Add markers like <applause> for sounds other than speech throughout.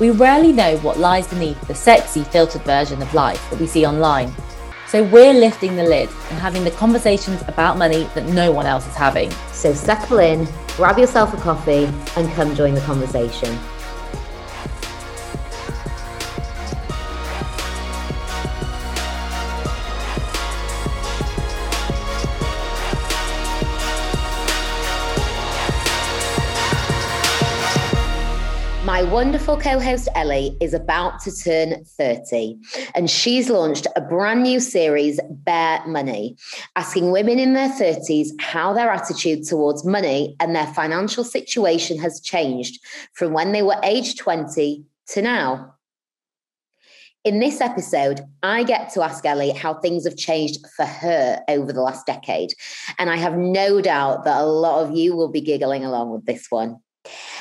We rarely know what lies beneath the sexy, filtered version of life that we see online. So we're lifting the lid and having the conversations about money that no one else is having. So settle in, grab yourself a coffee, and come join the conversation. My wonderful co host Ellie is about to turn 30, and she's launched a brand new series, Bare Money, asking women in their 30s how their attitude towards money and their financial situation has changed from when they were age 20 to now. In this episode, I get to ask Ellie how things have changed for her over the last decade. And I have no doubt that a lot of you will be giggling along with this one.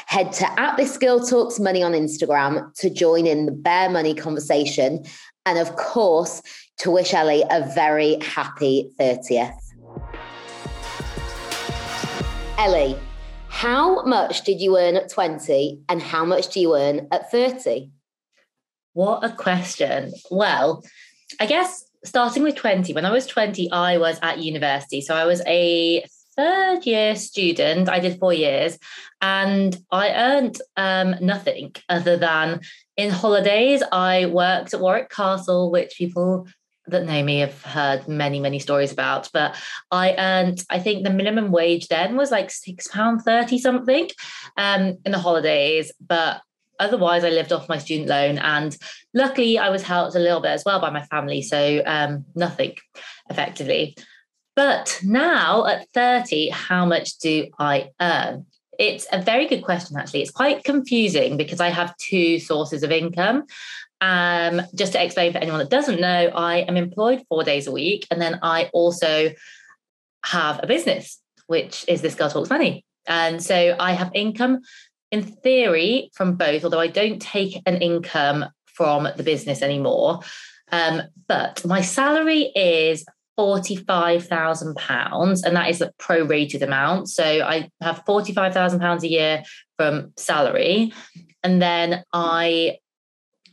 Head to at this girl talks money on Instagram to join in the bare money conversation. And of course, to wish Ellie a very happy 30th. Ellie, how much did you earn at 20 and how much do you earn at 30? What a question. Well, I guess starting with 20, when I was 20, I was at university. So I was a third year student. I did four years and I earned um, nothing other than in holidays. I worked at Warwick Castle, which people that know me have heard many, many stories about. But I earned, I think the minimum wage then was like £6.30 something um, in the holidays. But otherwise, I lived off my student loan. And luckily, I was helped a little bit as well by my family. So um, nothing effectively. But now at 30, how much do I earn? It's a very good question, actually. It's quite confusing because I have two sources of income. Um, just to explain for anyone that doesn't know, I am employed four days a week. And then I also have a business, which is This Girl Talks Money. And so I have income in theory from both, although I don't take an income from the business anymore. Um, but my salary is £45,000, and that is a prorated amount. So I have £45,000 a year from salary. And then I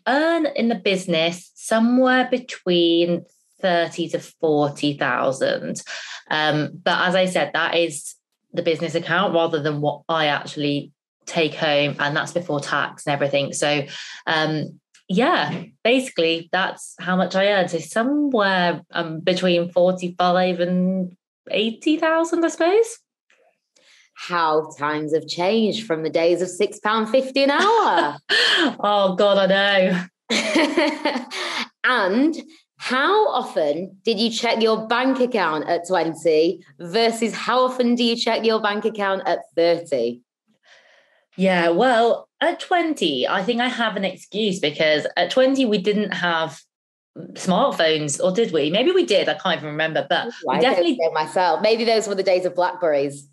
earn in the business somewhere between 30 to 40,000. Um, but as I said, that is the business account rather than what I actually take home, and that's before tax and everything. So um, yeah, basically that's how much I earned. So somewhere um, between 45 and 80,000, I suppose. How times have changed from the days of £6.50 an hour. <laughs> oh, God, I know. <laughs> and how often did you check your bank account at 20 versus how often do you check your bank account at 30? Yeah, well, at 20, I think I have an excuse because at 20, we didn't have smartphones, or did we? Maybe we did. I can't even remember, but I definitely myself. Maybe those were the days of Blackberries.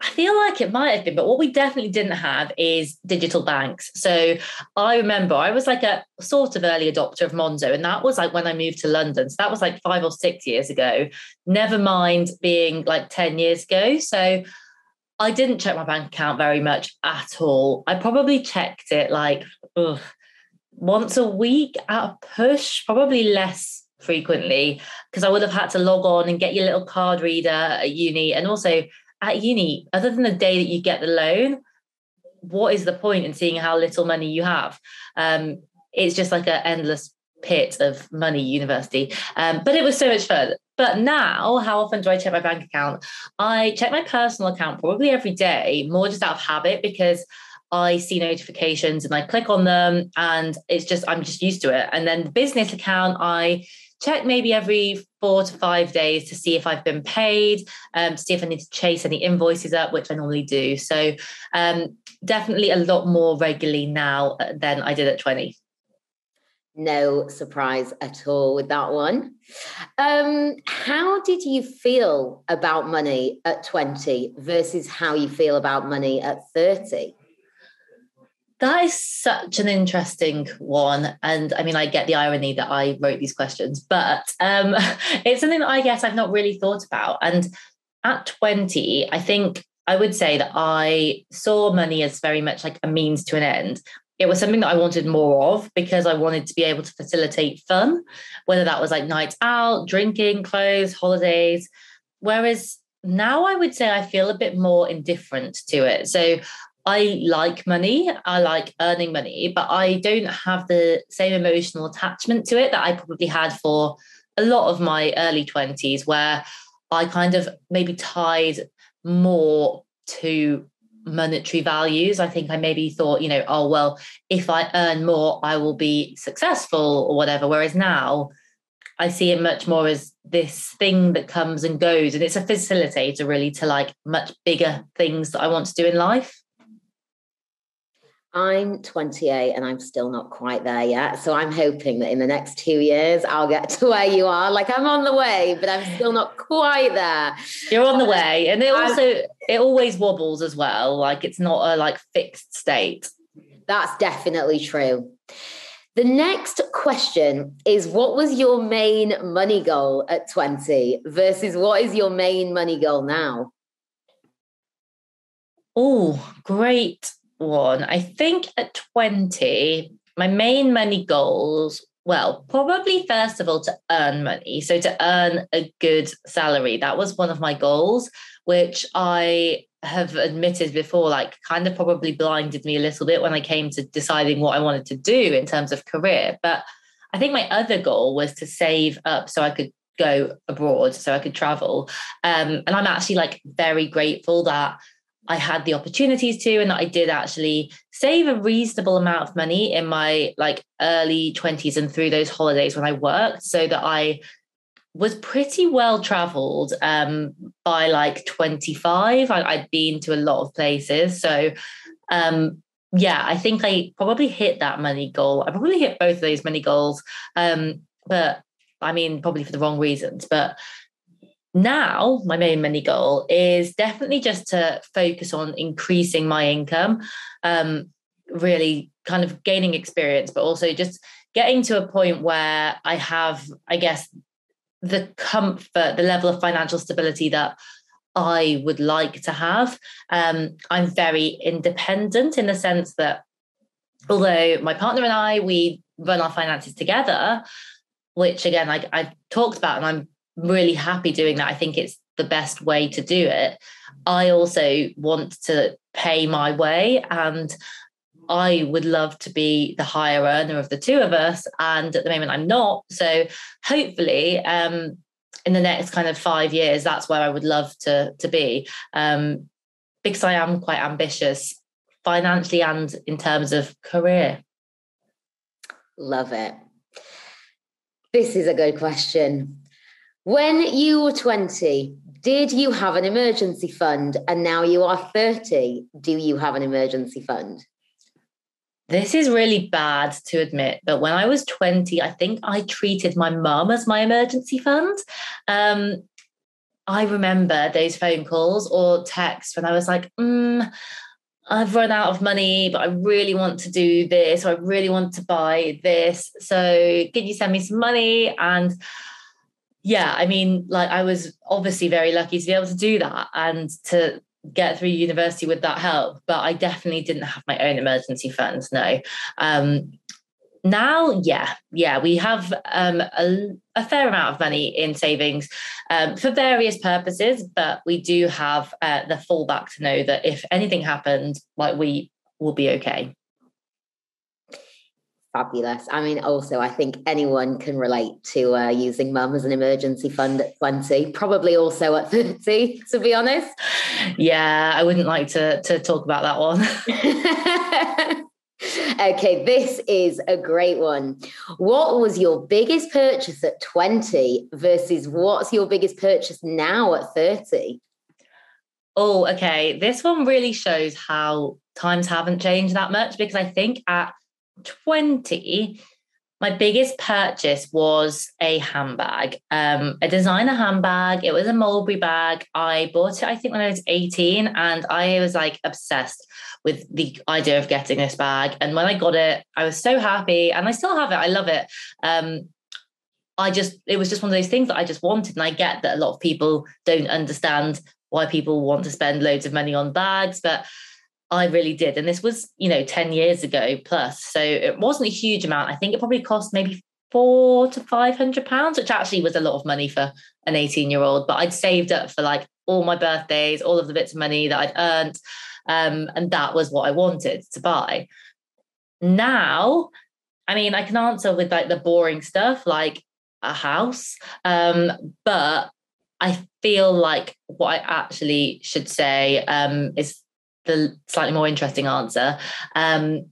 I feel like it might have been, but what we definitely didn't have is digital banks. So I remember I was like a sort of early adopter of Monzo, and that was like when I moved to London. So that was like five or six years ago, never mind being like 10 years ago. So I didn't check my bank account very much at all. I probably checked it like ugh, once a week at a push, probably less frequently because I would have had to log on and get your little card reader at uni. And also at uni, other than the day that you get the loan, what is the point in seeing how little money you have? Um, it's just like an endless pit of money university. Um, but it was so much fun. But now, how often do I check my bank account? I check my personal account probably every day, more just out of habit because I see notifications and I click on them and it's just, I'm just used to it. And then the business account, I check maybe every four to five days to see if I've been paid, um, to see if I need to chase any invoices up, which I normally do. So um, definitely a lot more regularly now than I did at 20 no surprise at all with that one. Um, how did you feel about money at 20 versus how you feel about money at 30? That is such an interesting one. And I mean, I get the irony that I wrote these questions, but um, <laughs> it's something that I guess I've not really thought about. And at 20, I think I would say that I saw money as very much like a means to an end. It was something that I wanted more of because I wanted to be able to facilitate fun, whether that was like nights out, drinking, clothes, holidays. Whereas now I would say I feel a bit more indifferent to it. So I like money, I like earning money, but I don't have the same emotional attachment to it that I probably had for a lot of my early 20s, where I kind of maybe tied more to monetary values. I think I maybe thought, you know, oh, well, if I earn more, I will be successful or whatever. Whereas now, I see it much more as this thing that comes and goes, and it's a facilitator really to like much bigger things that I want to do in life. I'm 28 and I'm still not quite there yet. So I'm hoping that in the next two years I'll get to where you are. Like I'm on the way, but I'm still not quite there. You're on the way. And it also it always wobbles as well. Like it's not a like fixed state. That's definitely true. The next question is what was your main money goal at 20 versus what is your main money goal now? Oh, great one. I think at 20, my main money goals, well, probably first of all to earn money. So to earn a good salary. That was one of my goals, which I have admitted before, like kind of probably blinded me a little bit when I came to deciding what I wanted to do in terms of career. But I think my other goal was to save up so I could go abroad, so I could travel. Um, and I'm actually like very grateful that I had the opportunities to, and that I did actually save a reasonable amount of money in my like early 20s and through those holidays when I worked, so that I was pretty well traveled um, by like 25. I, had been to a lot of places. So, um, yeah, I think I probably hit that money goal. I probably hit both of those money goals. Um, but I mean, probably for the wrong reasons. But now my main money goal is definitely just to focus on increasing my income um, really kind of gaining experience but also just getting to a point where i have i guess the comfort the level of financial stability that i would like to have. Um, i'm very independent in the sense that although my partner and i we run our finances together which again I, i've talked about and i'm really happy doing that. I think it's the best way to do it. I also want to pay my way and I would love to be the higher earner of the two of us. And at the moment, I'm not. So hopefully, um, in the next kind of five years, that's where I would love to, to be. Um, because I am quite ambitious financially and in terms of career. Love it. This is a good question. When you were 20, did you have an emergency fund? And now you are 30. Do you have an emergency fund? This is really bad to admit, but when I was 20, I think I treated my mum as my emergency fund. Um, I remember those phone calls or texts when I was like, mm, I've run out of money, but I really want to do this, or I really want to buy this. So, can you send me some money? And yeah, I mean, like I was obviously very lucky to be able to do that and to get through university with that help. But I definitely didn't have my own emergency funds. No. Um, now, yeah, yeah, we have um, a, a, fair amount of money in savings um, for various purposes, but we do have uh, the fallback to know that if anything happened, like we will be okay fabulous. I mean, also, I think anyone can relate to uh, using mum as an emergency fund at 20, probably also at 30, to be honest. Yeah, I wouldn't like to, to talk about that one. <laughs> <laughs> okay, this is a great one. What was your biggest purchase at 20 versus what's your biggest purchase now at 30? Oh, okay. This one really shows how times haven't changed that much because I think at 20, my biggest purchase was a handbag, um, a designer handbag. It was a Mulberry bag. I bought it, I think, when I was 18, and I was like obsessed with the idea of getting this bag. And when I got it, I was so happy, and I still have it. I love it. Um, I just, it was just one of those things that I just wanted. And I get that a lot of people don't understand why people want to spend loads of money on bags, but I really did. And this was, you know, 10 years ago plus. So it wasn't a huge amount. I think it probably cost maybe four to five hundred pounds, which actually was a lot of money for an 18 year old. But I'd saved up for like all my birthdays, all of the bits of money that I'd earned. Um, and that was what I wanted to buy. Now, I mean, I can answer with like the boring stuff like a house. Um, but I feel like what I actually should say um, is the slightly more interesting answer. Um,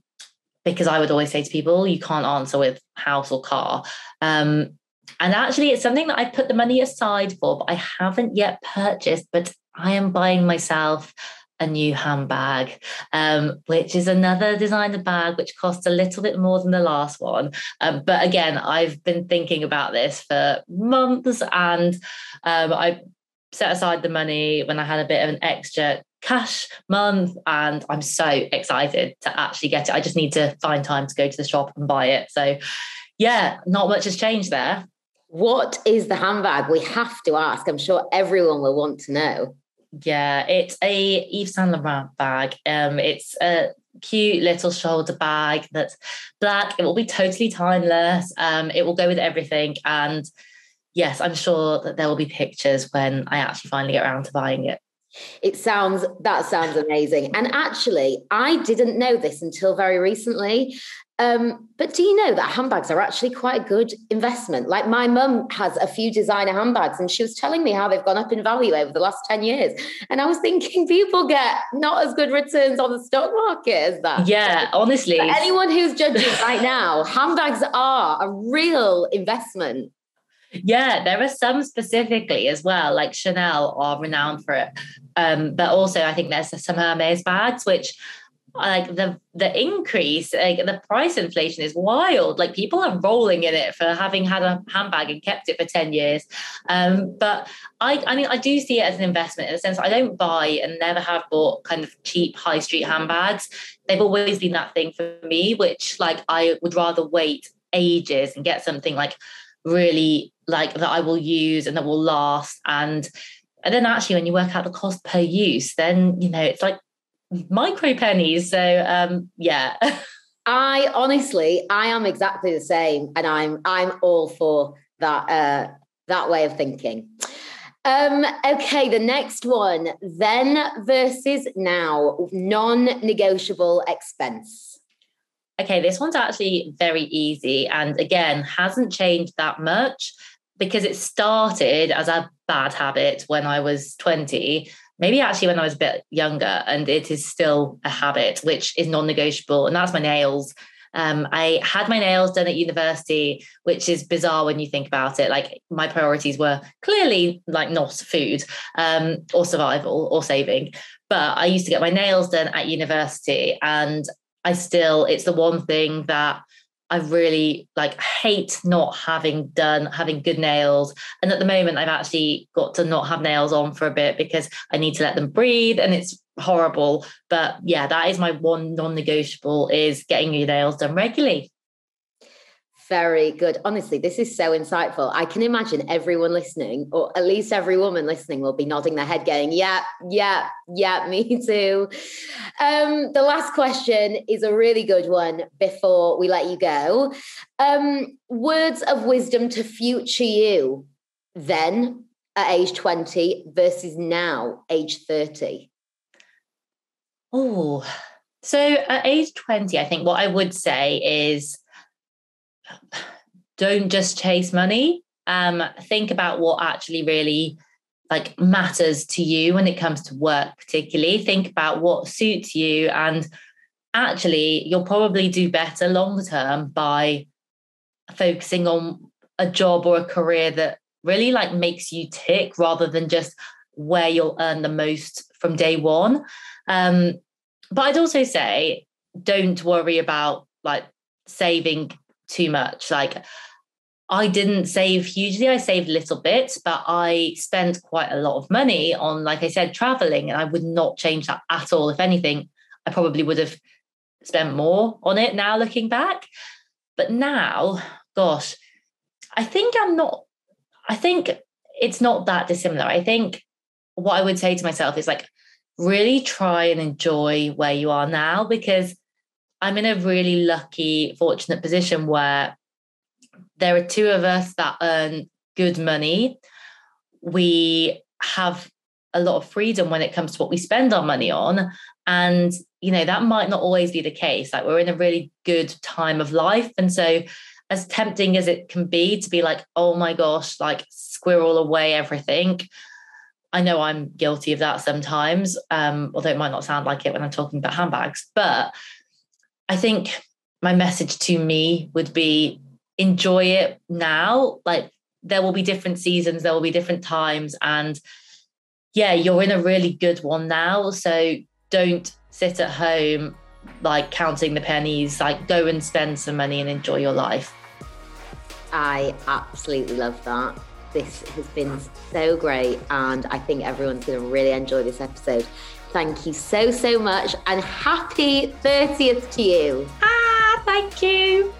because I would always say to people, you can't answer with house or car. Um, and actually, it's something that I put the money aside for, but I haven't yet purchased. But I am buying myself a new handbag, um, which is another designer bag, which costs a little bit more than the last one. Um, but again, I've been thinking about this for months and um, I set aside the money when I had a bit of an extra cash month and I'm so excited to actually get it. I just need to find time to go to the shop and buy it. So yeah, not much has changed there. What is the handbag? We have to ask. I'm sure everyone will want to know. Yeah, it's a Yves Saint Laurent bag. Um, it's a cute little shoulder bag that's black. It will be totally timeless. Um, it will go with everything. And yes, I'm sure that there will be pictures when I actually finally get around to buying it. It sounds that sounds amazing. And actually, I didn't know this until very recently. Um, but do you know that handbags are actually quite a good investment? Like my mum has a few designer handbags, and she was telling me how they've gone up in value over the last 10 years. And I was thinking <laughs> people get not as good returns on the stock market as that. Yeah, honestly. For anyone who's judging right now, handbags are a real investment. Yeah, there are some specifically as well, like Chanel are renowned for it. Um, but also I think there's some Hermes bags, which like the the increase, like the price inflation is wild. Like people are rolling in it for having had a handbag and kept it for 10 years. Um, but I I mean I do see it as an investment in the sense I don't buy and never have bought kind of cheap high street handbags. They've always been that thing for me, which like I would rather wait ages and get something like really like that I will use and that will last. And and then actually when you work out the cost per use, then you know it's like micro pennies. So um yeah. <laughs> I honestly I am exactly the same and I'm I'm all for that uh that way of thinking. Um, okay, the next one, then versus now, non-negotiable expense. Okay, this one's actually very easy and again hasn't changed that much because it started as a bad habit when I was 20, maybe actually when I was a bit younger, and it is still a habit which is non negotiable, and that's my nails. Um, I had my nails done at university, which is bizarre when you think about it. Like my priorities were clearly like not food um, or survival or saving, but I used to get my nails done at university, and I still, it's the one thing that I really like hate not having done having good nails. And at the moment, I've actually got to not have nails on for a bit because I need to let them breathe and it's horrible. But yeah, that is my one non-negotiable is getting your nails done regularly. Very good. Honestly, this is so insightful. I can imagine everyone listening, or at least every woman listening, will be nodding their head, going, Yeah, yeah, yeah, <laughs> me too. Um, the last question is a really good one before we let you go. Um, words of wisdom to future you then at age 20 versus now, age 30. Oh, so at age 20, I think what I would say is don't just chase money. Um, think about what actually really like matters to you when it comes to work, particularly. Think about what suits you, and actually, you'll probably do better long term by focusing on a job or a career that really like makes you tick rather than just where you'll earn the most from day one. Um, but I'd also say don't worry about like saving too much. Like I didn't save hugely. I saved little bits, but I spent quite a lot of money on, like I said, traveling, and I would not change that at all. If anything, I probably would have spent more on it now looking back. But now, gosh, I think I'm not, I think it's not that dissimilar. I think what I would say to myself is like, really try and enjoy where you are now because I'm in a really lucky, fortunate position where there are two of us that earn good money. We have a lot of freedom when it comes to what we spend our money on. And, you know, that might not always be the case. Like we're in a really good time of life. And so, as tempting as it can be to be like, oh my gosh, like squirrel away everything. I know I'm guilty of that sometimes, um, although it might not sound like it when I'm talking about handbags. But I think my message to me would be enjoy it now. Like there will be different seasons, there will be different times. And yeah, you're in a really good one now. So don't sit at home like counting the pennies, like go and spend some money and enjoy your life. I absolutely love that. This has been so great, and I think everyone's going to really enjoy this episode. Thank you so, so much, and happy 30th to you. Ah, thank you.